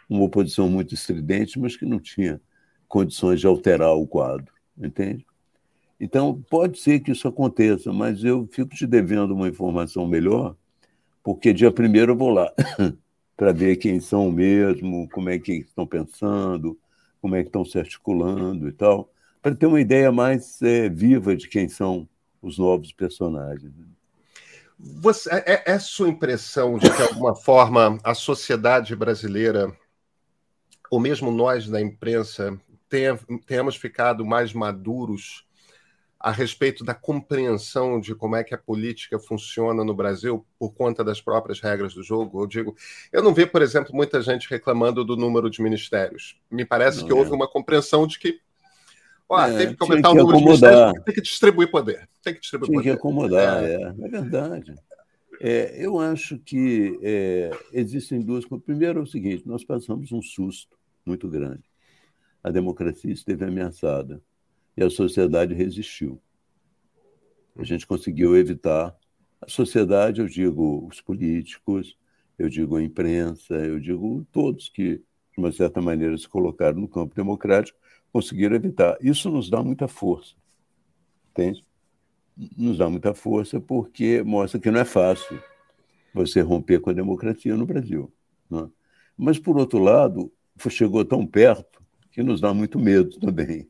Speaker 2: Uma oposição muito estridente, mas que não tinha condições de alterar o quadro, entende? Então, pode ser que isso aconteça, mas eu fico te devendo uma informação melhor, porque dia primeiro eu vou lá para ver quem são mesmo, como é que estão pensando, como é que estão se articulando e tal, para ter uma ideia mais é, viva de quem são os novos personagens.
Speaker 1: Você, é, é sua impressão de que, de alguma forma, a sociedade brasileira, ou mesmo nós da imprensa, tenha, tenhamos ficado mais maduros a respeito da compreensão de como é que a política funciona no Brasil por conta das próprias regras do jogo. Eu digo, eu não vejo, por exemplo, muita gente reclamando do número de ministérios. Me parece não, que é. houve uma compreensão de que ó, é, teve que aumentar o número acomodar. de ministérios, tem que distribuir poder. Tem que distribuir
Speaker 2: tinha
Speaker 1: poder.
Speaker 2: que acomodar, é, é, é verdade. É, eu acho que é, existem duas coisas. Primeiro é o seguinte: nós passamos um susto muito grande. A democracia esteve ameaçada e a sociedade resistiu. A gente conseguiu evitar. A sociedade, eu digo os políticos, eu digo a imprensa, eu digo todos que, de uma certa maneira, se colocaram no campo democrático, conseguiram evitar. Isso nos dá muita força, entende? Nos dá muita força porque mostra que não é fácil você romper com a democracia no Brasil. Né? Mas, por outro lado, chegou tão perto que nos dá muito medo também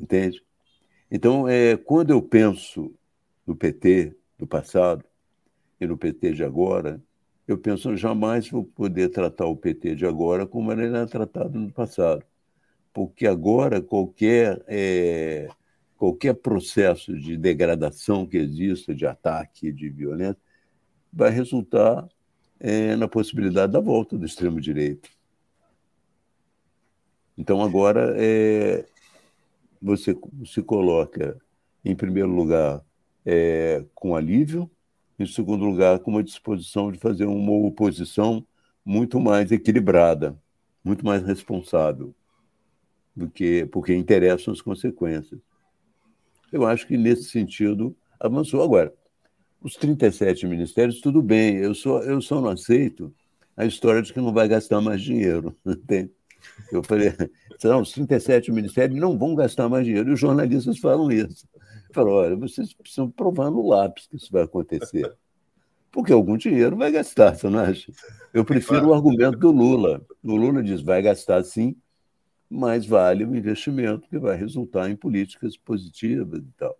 Speaker 2: entende? Então, é, quando eu penso no PT do passado e no PT de agora, eu penso jamais vou poder tratar o PT de agora como ele era tratado no passado, porque agora qualquer é, qualquer processo de degradação que exista, de ataque, de violência, vai resultar é, na possibilidade da volta do extremo direito. Então agora é, você se coloca, em primeiro lugar, é, com alívio, em segundo lugar, com uma disposição de fazer uma oposição muito mais equilibrada, muito mais responsável, do que porque interessam as consequências. Eu acho que, nesse sentido, avançou. Agora, os 37 ministérios, tudo bem, eu só, eu só não aceito a história de que não vai gastar mais dinheiro. Eu falei, não, os 37 ministérios não vão gastar mais dinheiro. E os jornalistas falam isso. Falou, olha, vocês precisam provar no lápis que isso vai acontecer. Porque algum dinheiro vai gastar, você não acha? Eu prefiro o argumento do Lula. O Lula diz, vai gastar sim, mas vale o investimento que vai resultar em políticas positivas e tal.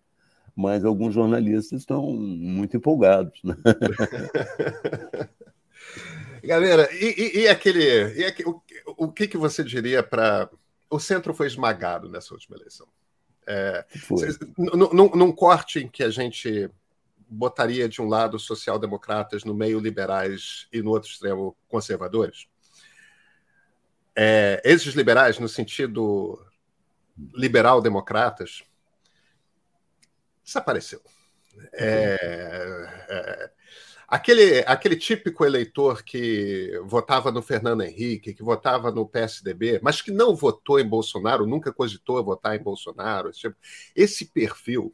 Speaker 2: Mas alguns jornalistas estão muito empolgados. Né?
Speaker 1: Galera, e, e, e aquele. E aquele o, o, que, que você diria para. O centro foi esmagado nessa última eleição. É, num, corte em que a gente botaria de um lado social-democratas, no meio liberais e no outro extremo conservadores. É, esses liberais, no sentido liberal-democratas, desapareceu. É, é, Aquele, aquele típico eleitor que votava no Fernando Henrique, que votava no PSDB, mas que não votou em Bolsonaro, nunca cogitou votar em Bolsonaro, esse, tipo, esse perfil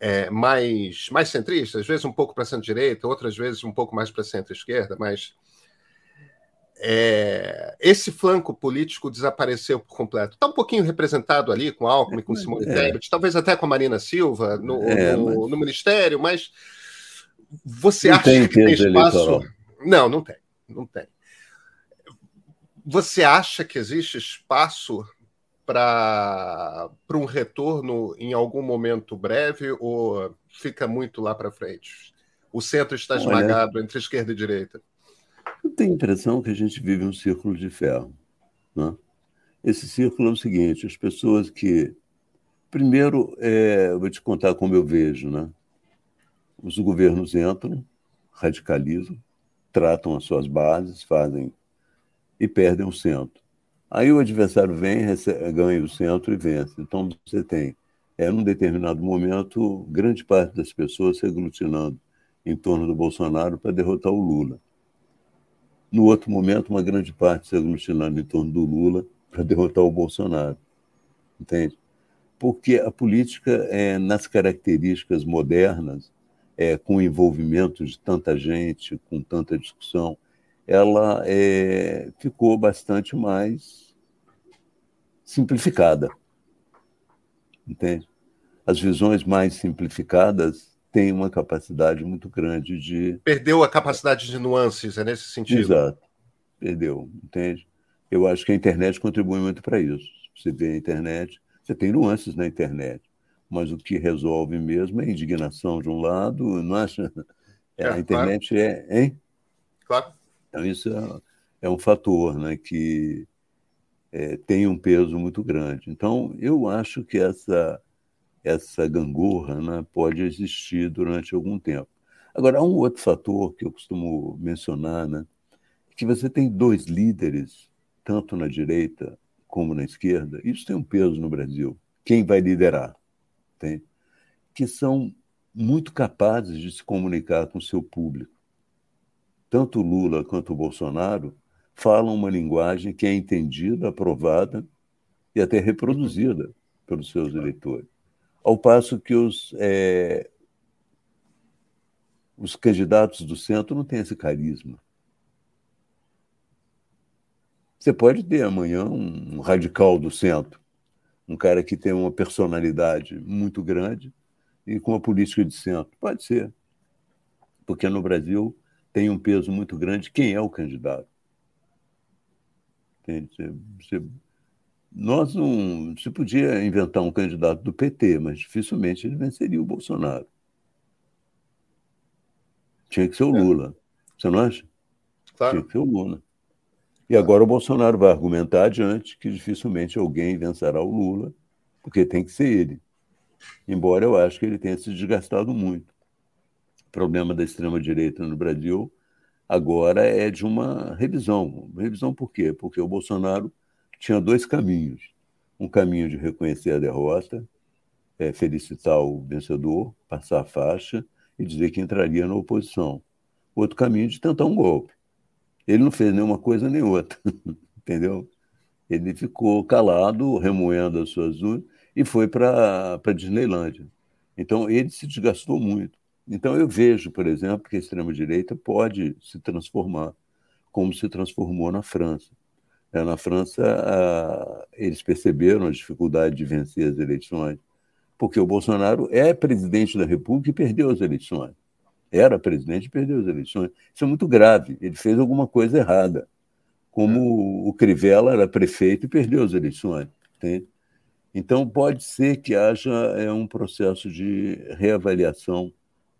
Speaker 1: é, mais, mais centrista, às vezes um pouco para centro-direita, outras vezes um pouco mais para centro-esquerda, mas é, esse flanco político desapareceu por completo. Está um pouquinho representado ali com Alckmin, com Simone é. Tebet, talvez até com a Marina Silva no, é, no, mas... no Ministério, mas você não acha tem que tem espaço? Eleitoral. Não, não tem, não tem. Você acha que existe espaço para um retorno em algum momento breve ou fica muito lá para frente? O centro está esmagado Olha, entre esquerda e direita.
Speaker 2: Tenho a impressão que a gente vive um círculo de ferro. Né? Esse círculo é o seguinte: as pessoas que. Primeiro, é, vou te contar como eu vejo, né? os governos entram, radicalizam, tratam as suas bases, fazem e perdem o centro. Aí o adversário vem, recebe, ganha o centro e vence. Então você tem, é, num determinado momento, grande parte das pessoas se aglutinando em torno do Bolsonaro para derrotar o Lula. No outro momento, uma grande parte se aglutinando em torno do Lula para derrotar o Bolsonaro. Entende? Porque a política, é, nas características modernas, é, com o envolvimento de tanta gente, com tanta discussão, ela é, ficou bastante mais simplificada. Entende? As visões mais simplificadas têm uma capacidade muito grande de.
Speaker 1: Perdeu a capacidade de nuances, é nesse sentido.
Speaker 2: Exato. Perdeu, entende? Eu acho que a internet contribui muito para isso. Você vê a internet, você tem nuances na internet, mas o que resolve mesmo é indignação de um lado, não acha? É, a internet claro. é. Hein?
Speaker 1: Claro.
Speaker 2: Então, isso é, é um fator né, que é, tem um peso muito grande. Então, eu acho que essa, essa gangorra né, pode existir durante algum tempo. Agora, há um outro fator que eu costumo mencionar, né, que você tem dois líderes, tanto na direita como na esquerda, isso tem um peso no Brasil. Quem vai liderar? Tem, que são muito capazes de se comunicar com o seu público tanto Lula quanto Bolsonaro falam uma linguagem que é entendida, aprovada e até reproduzida pelos seus eleitores. Ao passo que os, é, os candidatos do centro não têm esse carisma. Você pode ter amanhã um radical do centro, um cara que tem uma personalidade muito grande e com uma política de centro. Pode ser. Porque no Brasil tem um peso muito grande quem é o candidato. Você, você, nós não. Se podia inventar um candidato do PT, mas dificilmente ele venceria o Bolsonaro. Tinha que ser o é. Lula. Você não acha? Claro. Tinha que ser o Lula. E agora o Bolsonaro vai argumentar adiante que dificilmente alguém vencerá o Lula, porque tem que ser ele. Embora eu acho que ele tenha se desgastado muito problema da extrema-direita no Brasil agora é de uma revisão. Revisão por quê? Porque o Bolsonaro tinha dois caminhos. Um caminho de reconhecer a derrota, é, felicitar o vencedor, passar a faixa e dizer que entraria na oposição. Outro caminho de tentar um golpe. Ele não fez nenhuma coisa nem outra, entendeu? Ele ficou calado, remoendo as suas unhas e foi para a Disneylândia. Então, ele se desgastou muito. Então, eu vejo, por exemplo, que a extrema-direita pode se transformar, como se transformou na França. É, na França, eles perceberam a dificuldade de vencer as eleições, porque o Bolsonaro é presidente da República e perdeu as eleições. Era presidente e perdeu as eleições. Isso é muito grave. Ele fez alguma coisa errada. Como o Crivella era prefeito e perdeu as eleições. Entende? Então, pode ser que haja é, um processo de reavaliação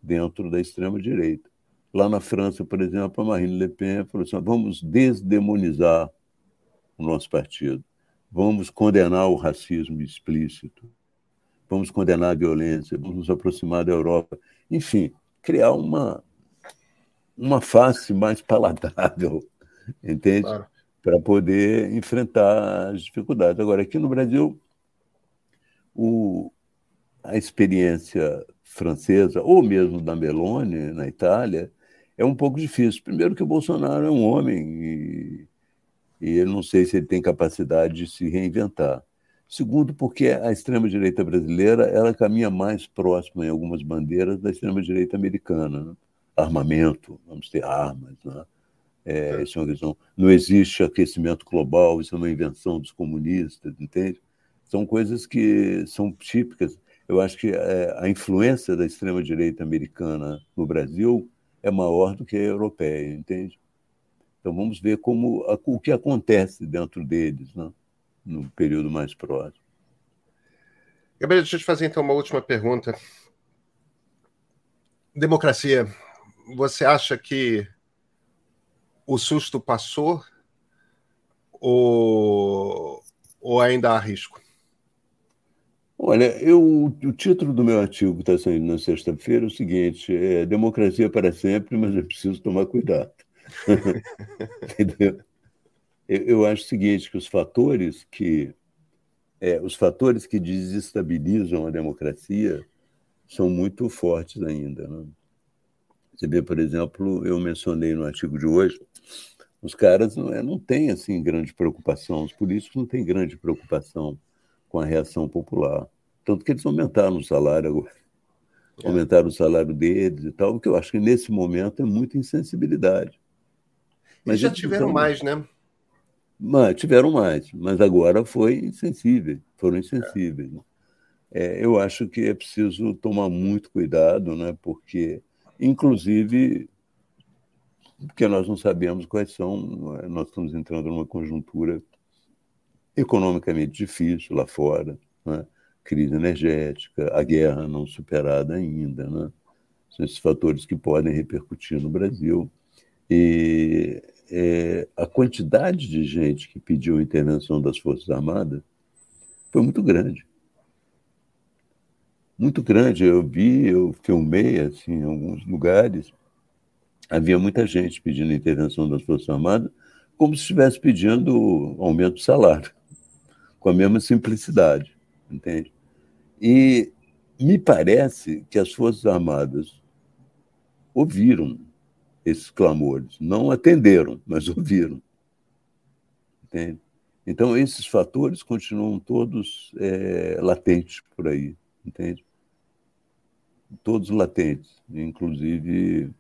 Speaker 2: dentro da extrema-direita. Lá na França, por exemplo, a Marine Le Pen falou assim: vamos desdemonizar o nosso partido, vamos condenar o racismo explícito, vamos condenar a violência, vamos nos aproximar da Europa. Enfim, criar uma, uma face mais palatável, entende? Claro. Para poder enfrentar as dificuldades. Agora, aqui no Brasil, o, a experiência francesa, ou mesmo da Meloni, na Itália, é um pouco difícil. Primeiro, que o Bolsonaro é um homem e, e eu não sei se ele tem capacidade de se reinventar. Segundo, porque a extrema-direita brasileira ela caminha mais próxima em algumas bandeiras da extrema-direita americana. Né? Armamento, vamos ter armas. Né? É. Isso é uma questão. Não existe aquecimento global, isso é uma invenção dos comunistas, entende? São coisas que são típicas eu acho que é, a influência da extrema-direita americana no Brasil é maior do que a europeia, entende? Então vamos ver como o que acontece dentro deles né, no período mais próximo.
Speaker 1: Gabriel, deixa eu te fazer então uma última pergunta. Democracia, você acha que o susto passou ou, ou ainda há risco?
Speaker 2: Olha, eu, o título do meu artigo que está saindo na sexta-feira é o seguinte: é Democracia para sempre, mas é preciso tomar cuidado. Entendeu? Eu, eu, acho o seguinte: que os fatores que é, os fatores que desestabilizam a democracia são muito fortes ainda. Né? Você vê, por exemplo, eu mencionei no artigo de hoje, os caras não, é, não têm assim grande preocupação, os políticos não têm grande preocupação com a reação popular. Tanto que eles aumentaram o salário agora. é. aumentaram o salário deles e tal, o que eu acho que nesse momento é muita insensibilidade.
Speaker 1: Mas já tiveram mais, né?
Speaker 2: Mas, tiveram mais, mas agora foi insensível, foram insensíveis. É. É, eu acho que é preciso tomar muito cuidado, né? porque, inclusive, porque nós não sabemos quais são, nós estamos entrando numa conjuntura economicamente difícil lá fora, né? crise energética, a guerra não superada ainda, né? são esses fatores que podem repercutir no Brasil. E é, a quantidade de gente que pediu a intervenção das Forças Armadas foi muito grande. Muito grande. Eu vi, eu filmei assim, em alguns lugares, havia muita gente pedindo a intervenção das Forças Armadas, como se estivesse pedindo aumento do salário, com a mesma simplicidade, entende? E me parece que as Forças Armadas ouviram esses clamores. Não atenderam, mas ouviram. Entende? Então, esses fatores continuam todos é, latentes por aí, entende? Todos latentes. Inclusive,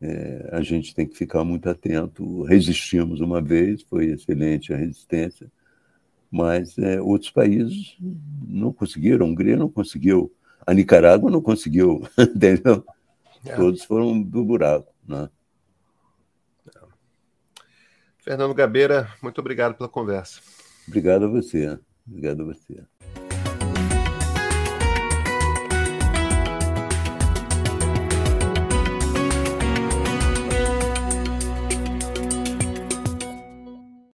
Speaker 2: é, a gente tem que ficar muito atento. Resistimos uma vez, foi excelente a resistência, mas é, outros países não conseguiram. A Hungria não conseguiu, a Nicarágua não conseguiu, entendeu? É. Todos foram do buraco. Né?
Speaker 1: Fernando Gabeira, muito obrigado pela conversa.
Speaker 2: Obrigado a você. Obrigado a você.